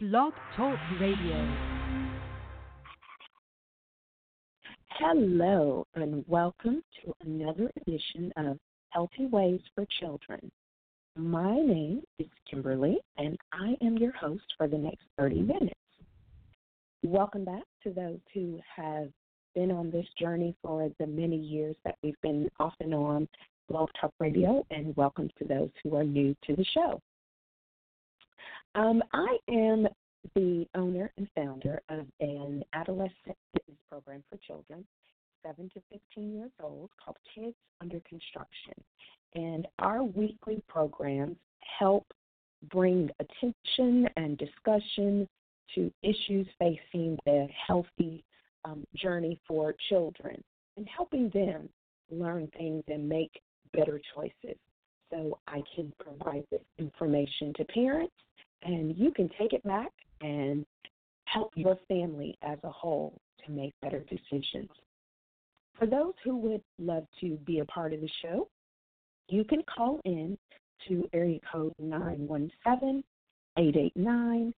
Blog Talk Radio. Hello, and welcome to another edition of Healthy Ways for Children. My name is Kimberly, and I am your host for the next 30 minutes. Welcome back to those who have been on this journey for the many years that we've been off and on Blog Talk Radio, and welcome to those who are new to the show. Um, I am the owner and founder of an adolescent fitness program for children, 7 to 15 years old, called Kids Under Construction. And our weekly programs help bring attention and discussion to issues facing the healthy um, journey for children and helping them learn things and make better choices. So I can provide this information to parents and you can take it back and help your family as a whole to make better decisions. For those who would love to be a part of the show, you can call in to area code 917 889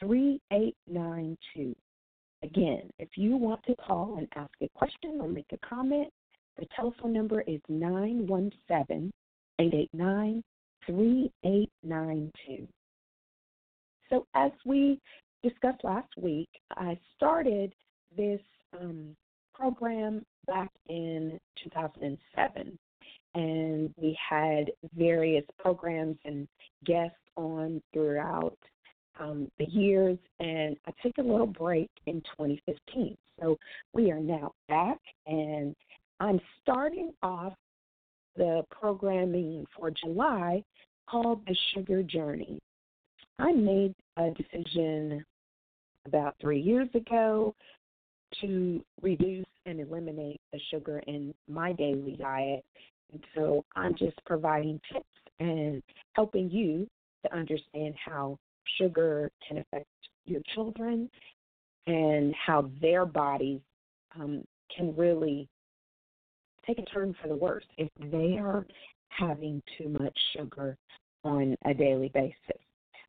3892. Again, if you want to call and ask a question or make a comment, the telephone number is 917 889 3892. So, as we discussed last week, I started this um, program back in 2007, and we had various programs and guests on throughout um, the years, and I took a little break in 2015. So we are now back, and I'm starting off the programming for July called The Sugar Journey. I made a decision about three years ago to reduce and eliminate the sugar in my daily diet. And so I'm just providing tips and helping you to understand how sugar can affect your children and how their bodies um, can really take a turn for the worse if they are having too much sugar on a daily basis.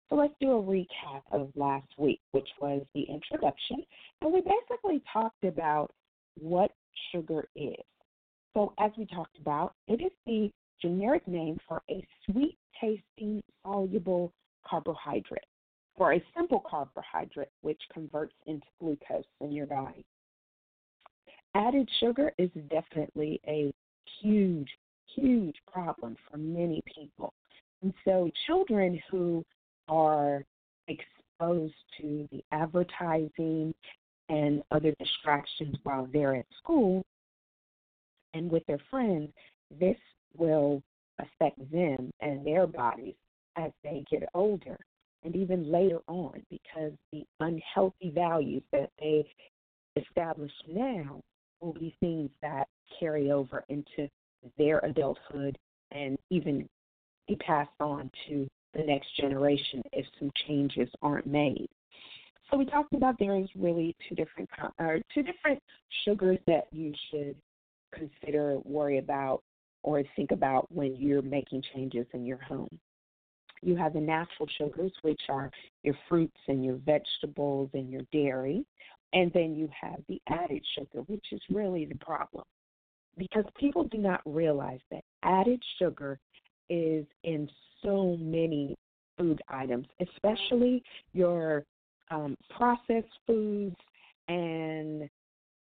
So let's do a recap of last week, which was the introduction. And we basically talked about what sugar is. So, as we talked about, it is the generic name for a sweet tasting soluble carbohydrate, or a simple carbohydrate which converts into glucose in your body. Added sugar is definitely a huge, huge problem for many people. And so, children who are exposed to the advertising and other distractions while they're at school and with their friends, this will affect them and their bodies as they get older and even later on because the unhealthy values that they establish now will be things that carry over into their adulthood and even be passed on to the next generation if some changes aren't made. So we talked about there is really two different or uh, two different sugars that you should consider, worry about, or think about when you're making changes in your home. You have the natural sugars, which are your fruits and your vegetables and your dairy. And then you have the added sugar, which is really the problem. Because people do not realize that added sugar is in so many food items, especially your um, processed foods and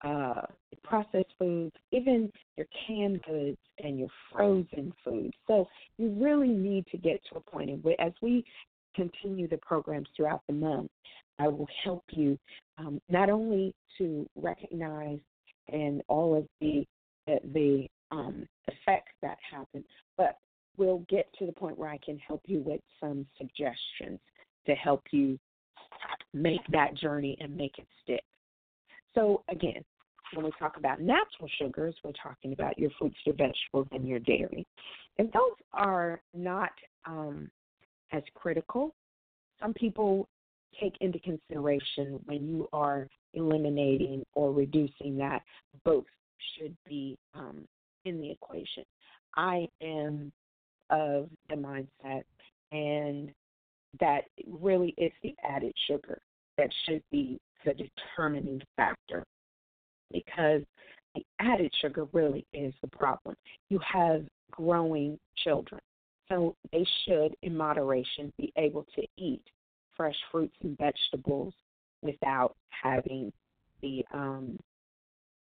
uh, processed foods, even your canned goods and your frozen foods. So you really need to get to a point in where, as we continue the programs throughout the month, I will help you um, not only to recognize and all of the the, the um, effects that happen, but we'll get to the point where I can help you with some suggestions to help you make that journey and make it stick. So, again, when we talk about natural sugars, we're talking about your fruits, your vegetables, and your dairy. And those are not um, as critical. Some people take into consideration when you are eliminating or reducing that, both should be um, in the equation. I am of the mindset and that really it's the added sugar that should be the determining factor because the added sugar really is the problem. You have growing children, so they should, in moderation, be able to eat fresh fruits and vegetables without having the um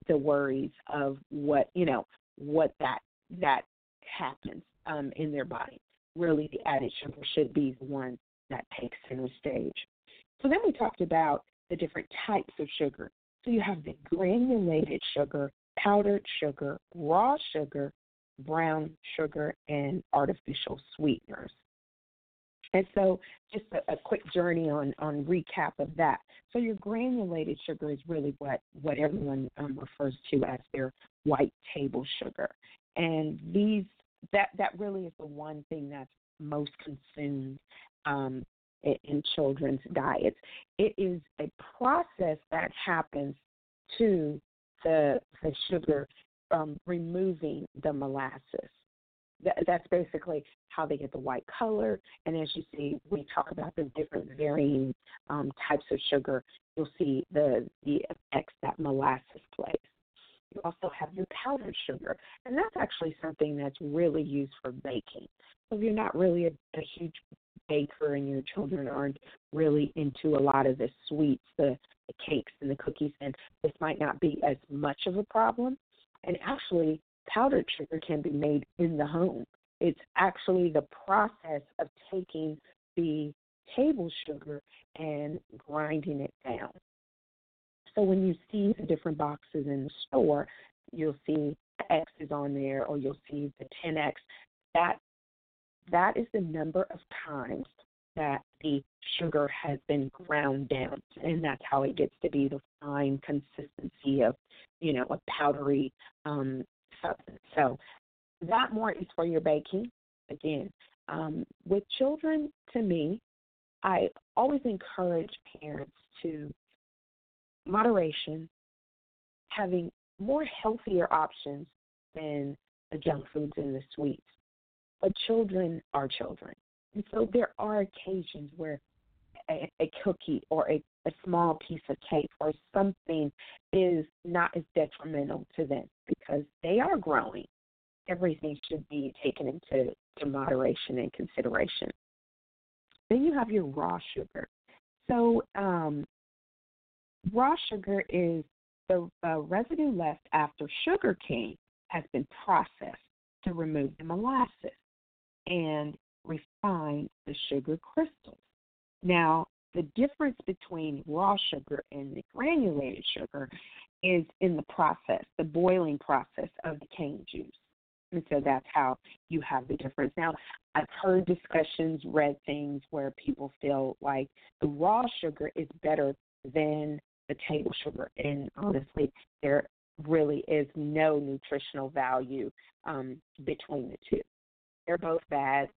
the worries of what you know what that that happens um in their body. Really the added sugar should be the one that takes center stage. So then we talked about the different types of sugar. So you have the granulated sugar, powdered sugar, raw sugar, brown sugar, and artificial sweeteners. And so, just a, a, quick journey on on recap of that. So, your granulated sugar is really what what everyone um, refers to as their white table sugar, and these that that really is the one thing that's most consumed um, in, children's diets. It is a process that happens to the the sugar um, removing the molasses that, that's basically how they get the white color. And as you see, we talk about the different varying um, types of sugar. You'll see the the effects that molasses plays. You also have your powdered sugar, and that's actually something that's really used for baking. So if you're not really a, a huge baker and your children aren't really into a lot of the sweets, the, the cakes and the cookies, then this might not be as much of a problem. And actually, powdered sugar can be made in the home. It's actually the process of taking the table sugar and grinding it down. So when you see the different boxes in the store, you'll see X is on there or you'll see the 10X. That that is the number of times that the sugar has been ground down and that's how it gets to be the fine consistency of you know a powdery um substance. So that more is for your baking. Again, um, with children, to me, I always encourage parents to moderation, having more healthier options than the junk foods and the sweets. But children are children. And so there are occasions where a, a cookie or a, a small piece of cake or something is not as detrimental to them because they are growing. Everything should be taken into to moderation and consideration. Then you have your raw sugar. So, um, raw sugar is the uh, residue left after sugar cane has been processed to remove the molasses and refine the sugar crystals. Now, the difference between raw sugar and the granulated sugar is in the process, the boiling process of the cane juice. And so that's how you have the difference. Now, I've heard discussions, read things where people feel like the raw sugar is better than the table sugar. And honestly, there really is no nutritional value um, between the two. They're both bad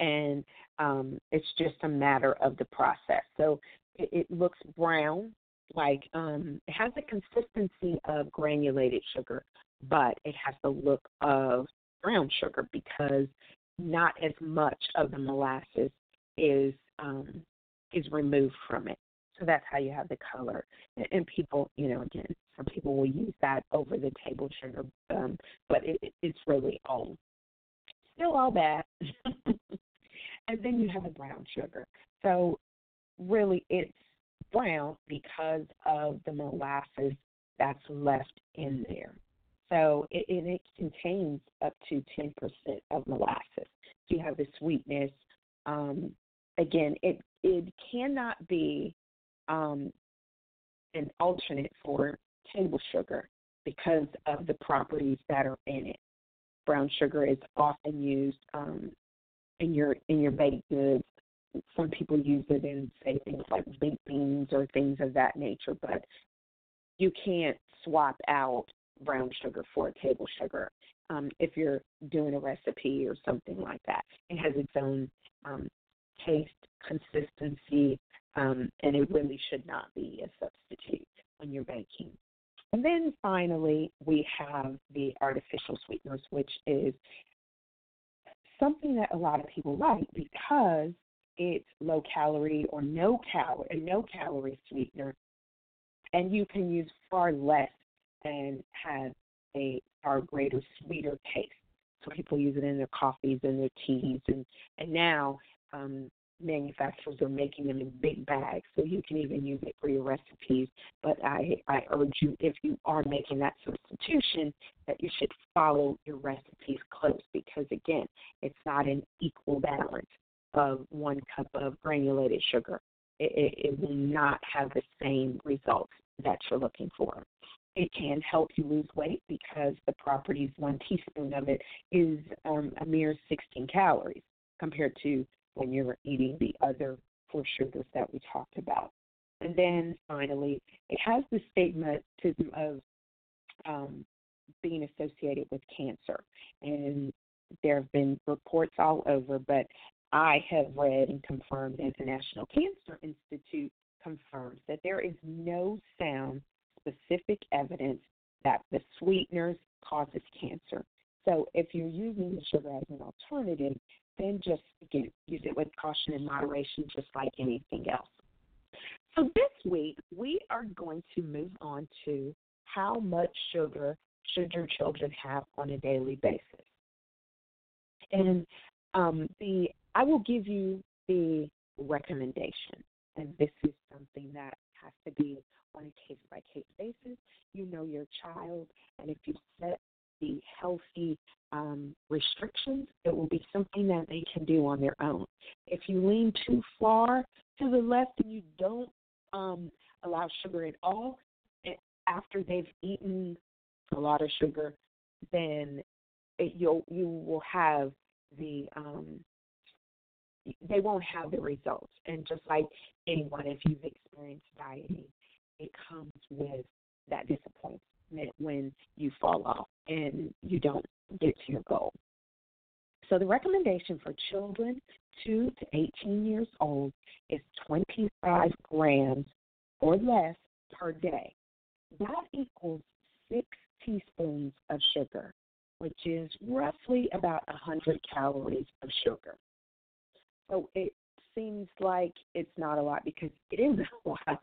and um, it's just a matter of the process. So it, it looks brown, like um, it has the consistency of granulated sugar, but it has the look of brown sugar because not as much of the molasses is um, is removed from it. So that's how you have the color. And people, you know, again, some people will use that over the table sugar, um, but it, it's really all still all bad. and then you have the brown sugar. So really it's brown because of the molasses that's left in there. So it, it contains up to 10% of molasses. So you have the sweetness. Um, again, it it cannot be um, an alternate for table sugar because of the properties that are in it brown sugar is often used um, in your in your baked goods. Some people use it in say things like baked beans or things of that nature, but you can't swap out brown sugar for table sugar um, if you're doing a recipe or something like that. It has its own um, taste, consistency, um, and it really should not be a substitute when you're baking. And then finally, we have the artificial sweeteners, which is something that a lot of people like because it's low calorie or no cal no calorie sweetener, and you can use far less and have a far greater sweeter taste. So people use it in their coffees and their teas, and and now um, manufacturers are making them in big bags, so you can even use it for your recipes. But I, I urge you, if you are making that substitution, that you should follow your recipes close because, again, it's not an equal balance of one cup of granulated sugar. It, it, it will not have the same results that you're looking for. It can help you lose weight because the properties, one teaspoon of it is um, a mere 16 calories compared to when you're eating the other four sugars that we talked about. And then finally, it has the stigmatism of um, being associated with cancer. And there have been reports all over, but I have read and confirmed that the National Cancer Institute confirms that there is no sound specific evidence that the sweeteners causes cancer. So if you're using the sugar as an alternative, then just again use it with caution and moderation, just like anything else. So this week we are going to move on to how much sugar should your children have on a daily basis. And um, the I will give you the recommendation, and this is something that has to be on a case by case basis. You know your child, and if you set the healthy um, restrictions, it will be something that they can do on their own. If you lean too far to the left and you don't um, allow sugar at all, it, after they've eaten a lot of sugar, then it, you'll you will have the um, they won't have the results. And just like anyone, if you've experienced dieting, it comes with that disappointment when you fall off and you don't get to your goal. So the recommendation for children 2 to 18 years old is 25 grams or less per day. That equals six teaspoons of sugar, which is roughly about 100 calories of sugar. So it seems like it's not a lot because it is a lot.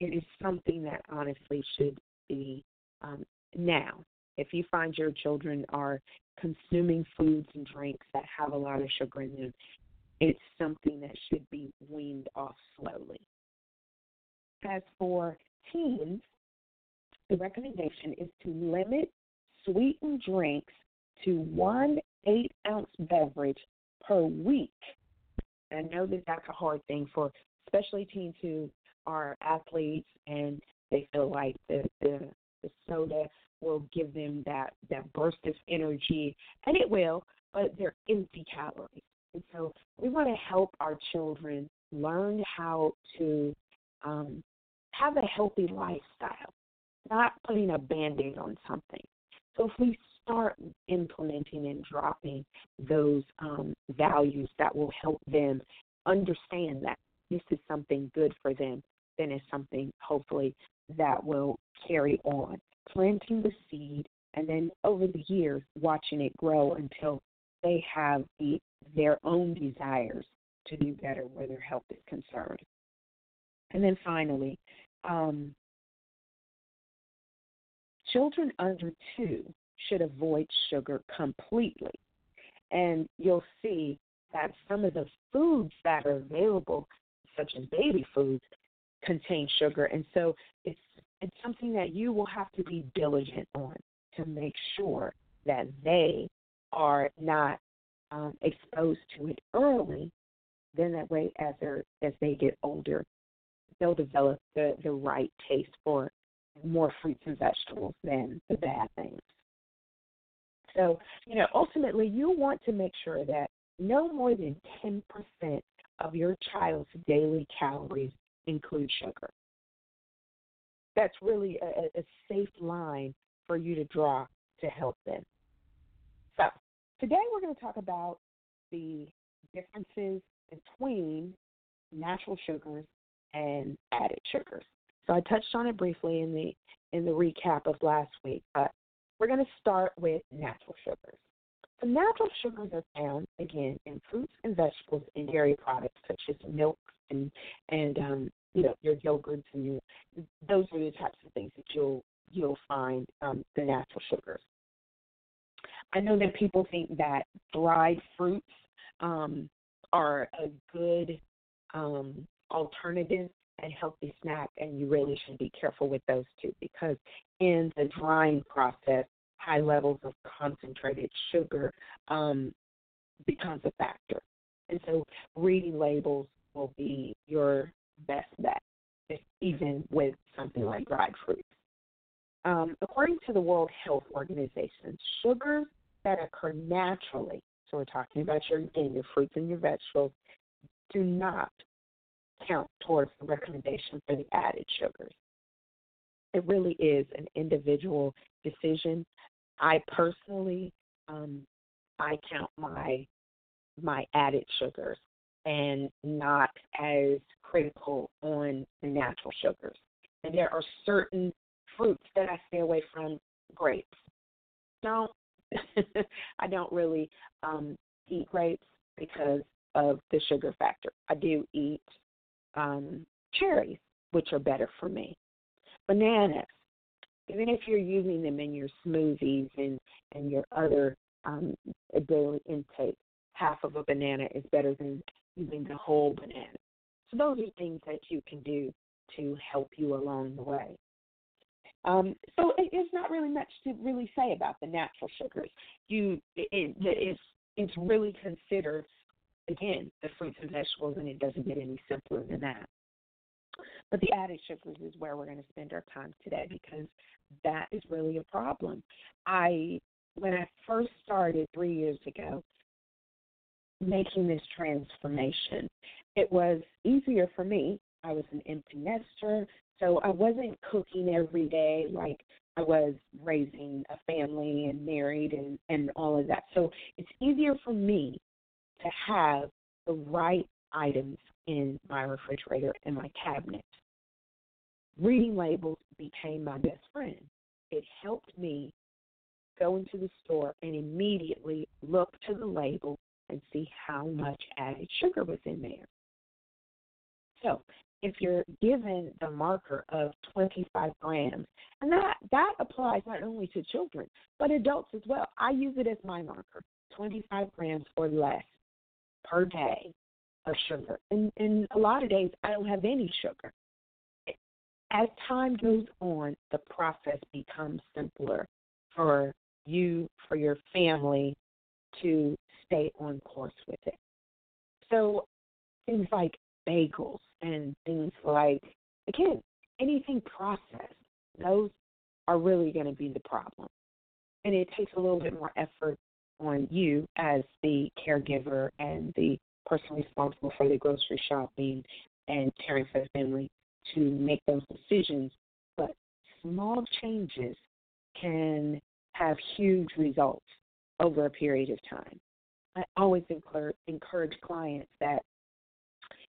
It is something that honestly should be um, now. If you find your children are consuming foods and drinks that have a lot of sugar in them, it's something that should be weaned off slowly. As for teens, the recommendation is to limit sweetened drinks to one eight ounce beverage per week. I know that that's a hard thing for especially teens who are athletes and they feel like the, the the soda will give them that that burst of energy, and it will, but they're empty calories. And so we want to help our children learn how to um, have a healthy lifestyle, not putting a band aid on something. So if we start implementing and dropping those um, values that will help them understand that this is something good for them, then it's something hopefully that will carry on, planting the seed and then over the years watching it grow until they have the, their own desires to do better where their health is concerned. And then finally, um, children under two should avoid sugar completely. And you'll see that some of the foods that are available, such as baby foods, contain sugar. And so it's it's something that you will have to be diligent on to make sure that they are not um, exposed to it early. Then that way, as they as they get older, they'll develop the the right taste for more fruits and vegetables than the bad things. So, you know, ultimately, you want to make sure that no more than 10% of your child's daily calories include sugar. That's really a, a safe line for you to draw to help them. So, today we're going to talk about the differences between natural sugars and added sugars. So I touched on it briefly in the in the recap of last week, but we're going to start with natural sugars. The natural sugars are found again in fruits and vegetables and dairy products such as milk and and um, you know your yogurts and your those are the types of things that you'll you'll find um, the natural sugars. I know that people think that dried fruits um, are a good um, alternative and healthy snack, and you really should be careful with those too because in the drying process, high levels of concentrated sugar um, becomes a factor. And so, reading labels will be your best bet, even with something like dried fruits. Um, according to the World Health Organization, sugars that occur naturally, so we're talking about your, again, your fruits and your vegetables, do not count towards the recommendation for the added sugars. It really is an individual decision. I personally, um, I count my my added sugars and not as critical on the natural sugars. And there are certain fruits that I stay away from. Grapes. Don't I don't really um, eat grapes because of the sugar factor. I do eat um, cherries, which are better for me. Bananas, even if you're using them in your smoothies and and your other um, daily intake, half of a banana is better than using the whole banana. So those are things that you can do to help you along the way. Um, so it, it's not really much to really say about the natural sugars. You, it, it, it's it's really considered again the fruits and vegetables, and it doesn't get any simpler than that. But the added sugars is where we're going to spend our time today because that is really a problem. I when I first started three years ago making this transformation, it was easier for me. I was an empty nester, so I wasn't cooking every day like I was raising a family and married and, and all of that. So it's easier for me to have the right items in my refrigerator and my cabinet. Reading labels became my best friend. It helped me go into the store and immediately look to the label and see how much added sugar was in there. So if you're given the marker of 25 grams, and that that applies not only to children but adults as well. I use it as my marker, 25 grams or less per day of sugar. And, and a lot of days I don't have any sugar. As time goes on, the process becomes simpler for you, for your family to stay on course with it. So things like bagels and things like, again, anything processed, those are really going to be the problem. And it takes a little bit more effort on you as the caregiver and the person responsible for the grocery shopping and caring for the family to make those decisions. But small changes can have huge results over a period of time. I always encourage, clients that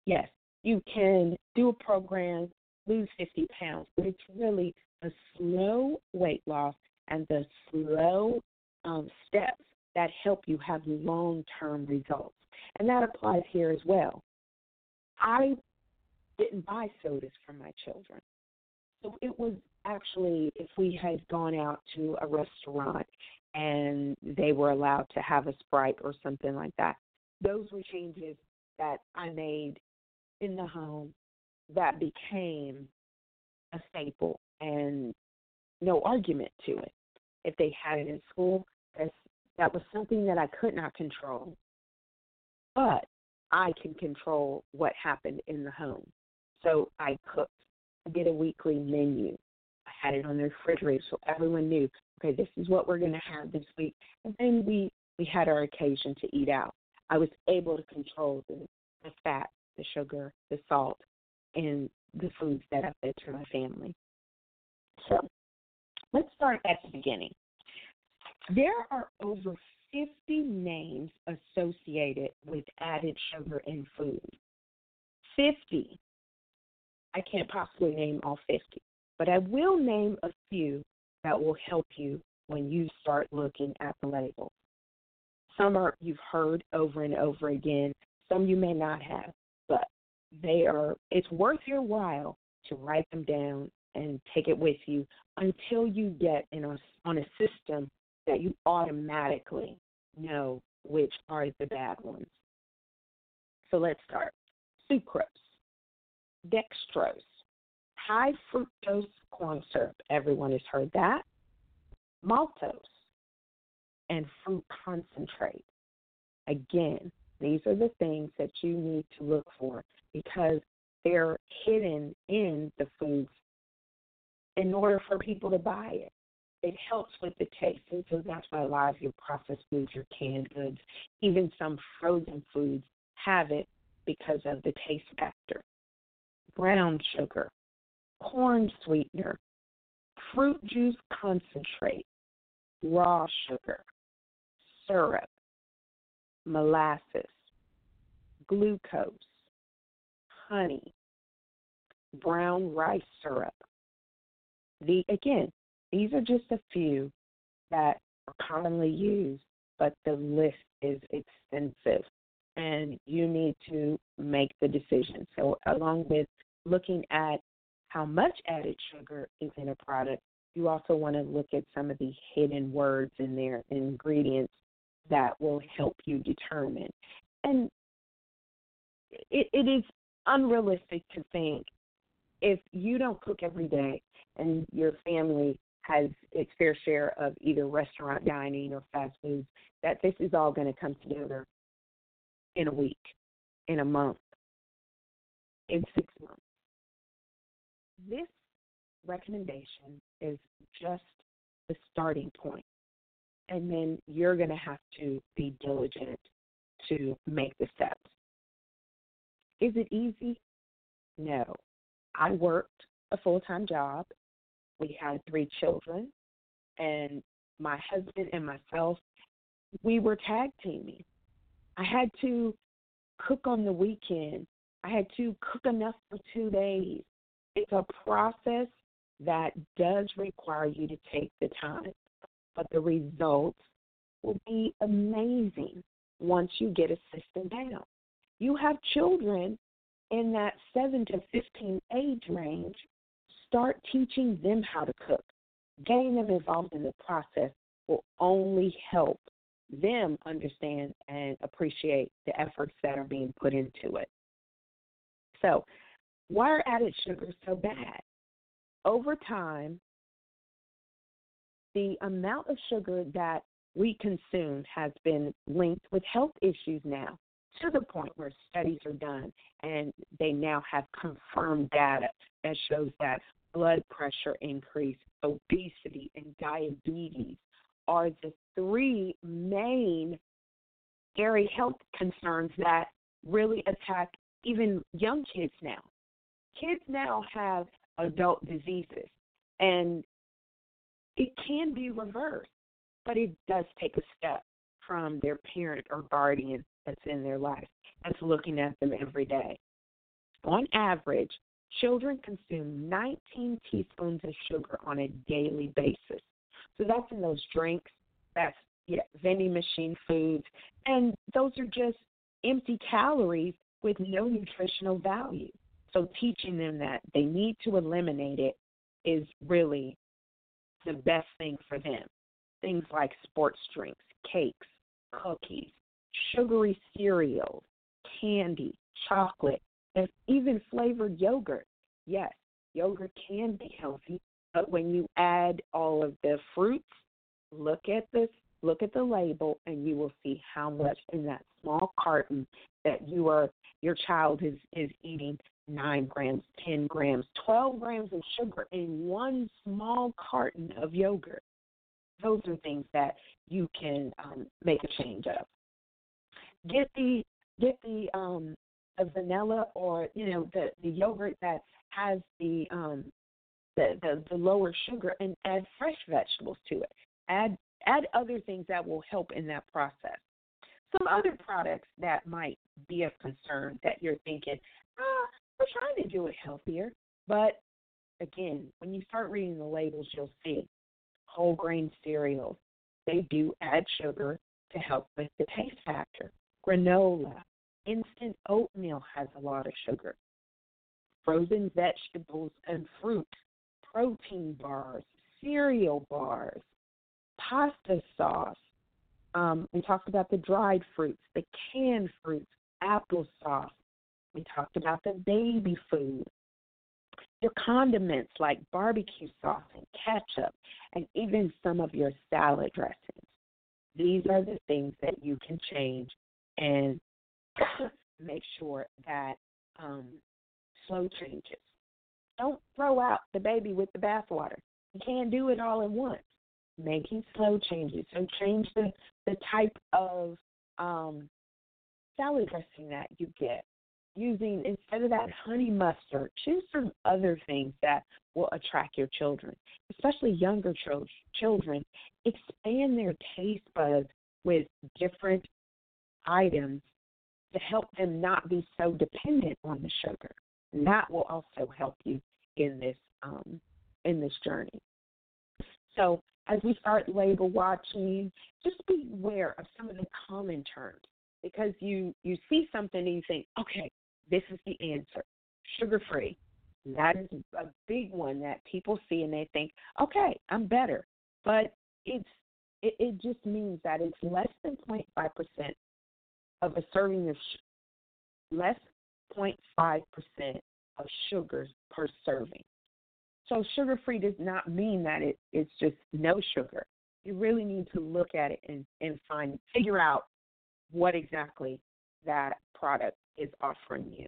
yes, you can do a program, lose 50 pounds, but it's really a slow weight loss and the slow um, steps that help you have long term results. And that applies here as well. I didn't buy sodas for my children. So it was actually, if we had gone out to a restaurant and they were allowed to have a Sprite or something like that, those were changes that I made in the home that became a staple and no argument to it. If they had it in school, that was something that I could not control. But I can control what happened in the home. So I cooked. I did a weekly menu. I had it on the refrigerator so everyone knew, okay, this is what we're going to have this week. And then we, we had our occasion to eat out. I was able to control the, the fat the sugar, the salt, and the foods that I fed to my family. So let's start at the beginning. There are over 50 names associated with added sugar in food. 50. I can't possibly name all 50, but I will name a few that will help you when you start looking at the label. Some are you've heard over and over again. Some you may not have, but they are. It's worth your while to write them down and take it with you until you get in a, on a system that you automatically know which are the bad ones. So let's start. Sucrose, dextrose, high fructose corn syrup. Everyone has heard that. Maltose and fruit concentrate. Again, these are the things that you need to look for because they're hidden in the foods in order for people to buy it. It helps with the taste, and so that's why a lot of your processed foods, your canned goods, even some frozen foods have it because of the taste factor. Brown sugar, corn sweetener, fruit juice concentrate, raw sugar, syrup, molasses, glucose, honey, brown rice syrup. The again, these are just a few that are commonly used, but the list is extensive and you need to make the decision. So along with looking at how much added sugar is in a product, you also want to look at some of the hidden words in there, ingredients that will help you determine. And it, it is unrealistic to think if you don't cook every day and your family has its fair share of either restaurant dining or fast foods, that this is all going to come together in a week, in a month, in six months. This recommendation is just the starting point, and then you're going to have to be diligent to make the steps. Is it easy? No. I worked a full time job. We had three children, and my husband and myself, we were tag teaming. I had to cook on the weekend. I had to cook enough for two days. It's a process that does require you to take the time, but the results will be amazing once you get a system down. You have children in that 7 to 15 age range, start teaching them how to cook. Getting them involved in the process will only help them understand and appreciate the efforts that are being put into it. So, why are added sugars so bad? Over time, the amount of sugar that we consume has been linked with health issues now to the point where studies are done and they now have confirmed data that shows that blood pressure increase, obesity, and diabetes are the three main dairy health concerns that really attack even young kids now. Kids now have adult diseases, and it can be reversed, but it does take a step from their parent or guardian that's in their life that's looking at them every day. On average, children consume 19 teaspoons of sugar on a daily basis. So that's in those drinks, that's yeah, vending machine foods, and those are just empty calories with no nutritional value. So teaching them that they need to eliminate it is really the best thing for them. Things like sports drinks, cakes, cookies, sugary cereals, candy, chocolate, and even flavored yogurt. Yes, yogurt can be healthy, but when you add all of the fruits, look at this, look at the label, and you will see how much in that small carton that you are your child is is eating nine grams, ten grams, twelve grams of sugar in one small carton of yogurt. Those are things that you can um, make a change of get the get the um vanilla or you know the the yogurt that has the um the, the the lower sugar and add fresh vegetables to it. Add add other things that will help in that process. Some other products that might be of concern that you're thinking, ah, we're trying to do it healthier. But again, when you start reading the labels, you'll see whole grain cereals. They do add sugar to help with the taste factor. Granola, instant oatmeal has a lot of sugar. Frozen vegetables and fruit, protein bars, cereal bars, pasta sauce. Um, we talked about the dried fruits, the canned fruits, applesauce. We talked about the baby food, your condiments like barbecue sauce and ketchup, and even some of your salad dressings. These are the things that you can change and make sure that um, slow changes. Don't throw out the baby with the bathwater. You can't do it all at once. Making slow changes. So change the, the type of um, salad dressing that you get using instead of that honey mustard, choose some other things that will attract your children, especially younger ch- children. Expand their taste buds with different items to help them not be so dependent on the sugar. And that will also help you in this um, in this journey. So as we start label watching, just be aware of some of the common terms because you you see something and you think, okay, this is the answer. Sugar free. That is a big one that people see and they think, okay, I'm better. But it's it, it just means that it's less than 0.5% of a serving of sh- less 0.5% of sugars per serving. So sugar free does not mean that it, it's just no sugar. You really need to look at it and, and find figure out what exactly that product is offering you.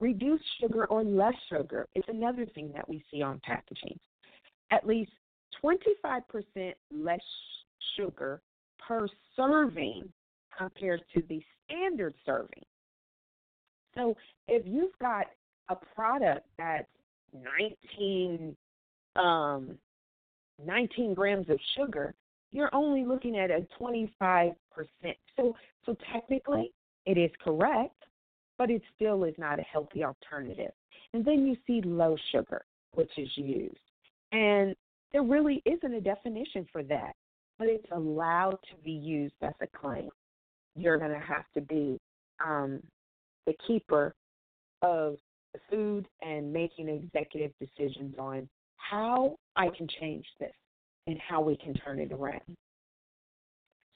Reduced sugar or less sugar is another thing that we see on packaging. At least 25% less sugar per serving compared to the standard serving. So if you've got a product that's 19, um, 19 grams of sugar, you're only looking at a 25%. So, so technically, it is correct, but it still is not a healthy alternative. And then you see low sugar, which is used. And there really isn't a definition for that, but it's allowed to be used as a claim. You're going to have to be um, the keeper of the food and making executive decisions on how I can change this and how we can turn it around.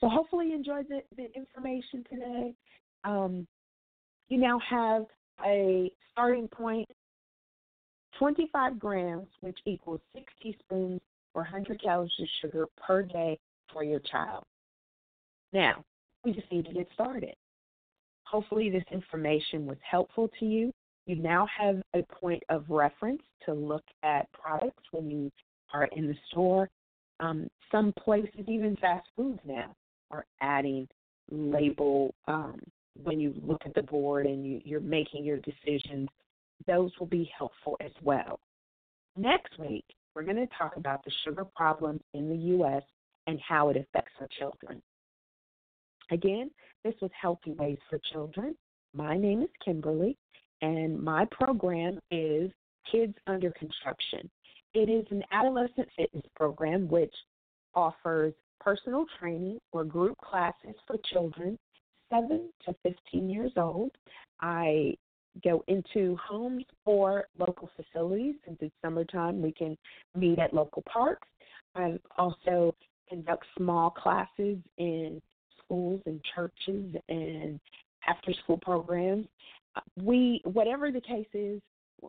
So hopefully you enjoyed the, the information today. Um, you now have a starting point 25 grams, which equals 6 teaspoons or 100 calories of sugar per day for your child. Now, we just need to get started. Hopefully, this information was helpful to you. You now have a point of reference to look at products when you are in the store. Um, some places, even fast foods now, are adding label um, when you look at the board and you, you're making your decisions. Those will be helpful as well. Next week, we're going to talk about the sugar problem in the U.S. and how it affects our children. Again, this was Healthy Ways for Children. My name is Kimberly, and my program is Kids Under Construction. It is an adolescent fitness program which offers personal training or group classes for children 7 to 15 years old. I go into homes or local facilities. Since it's summertime, we can meet at local parks. I also conduct small classes in schools and churches and after school programs. We, whatever the case is,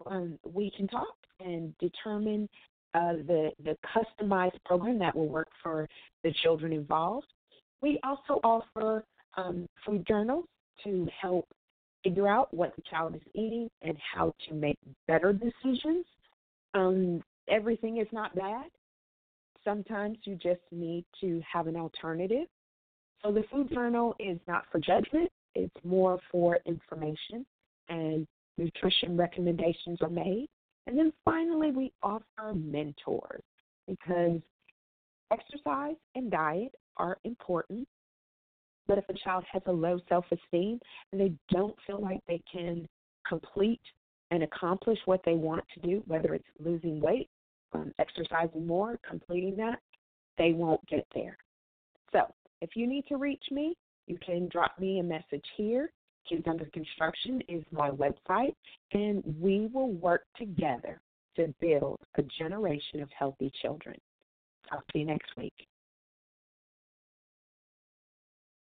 um, we can talk and determine uh, the the customized program that will work for the children involved. We also offer um, food journals to help figure out what the child is eating and how to make better decisions. Um, everything is not bad. Sometimes you just need to have an alternative. So the food journal is not for judgment, it's more for information and nutrition recommendations are made. And then finally, we offer mentors because exercise and diet are important. But if a child has a low self esteem and they don't feel like they can complete and accomplish what they want to do, whether it's losing weight, um, exercising more, completing that, they won't get there. So If you need to reach me, you can drop me a message here. Kids Under Construction is my website, and we will work together to build a generation of healthy children. Talk to you next week.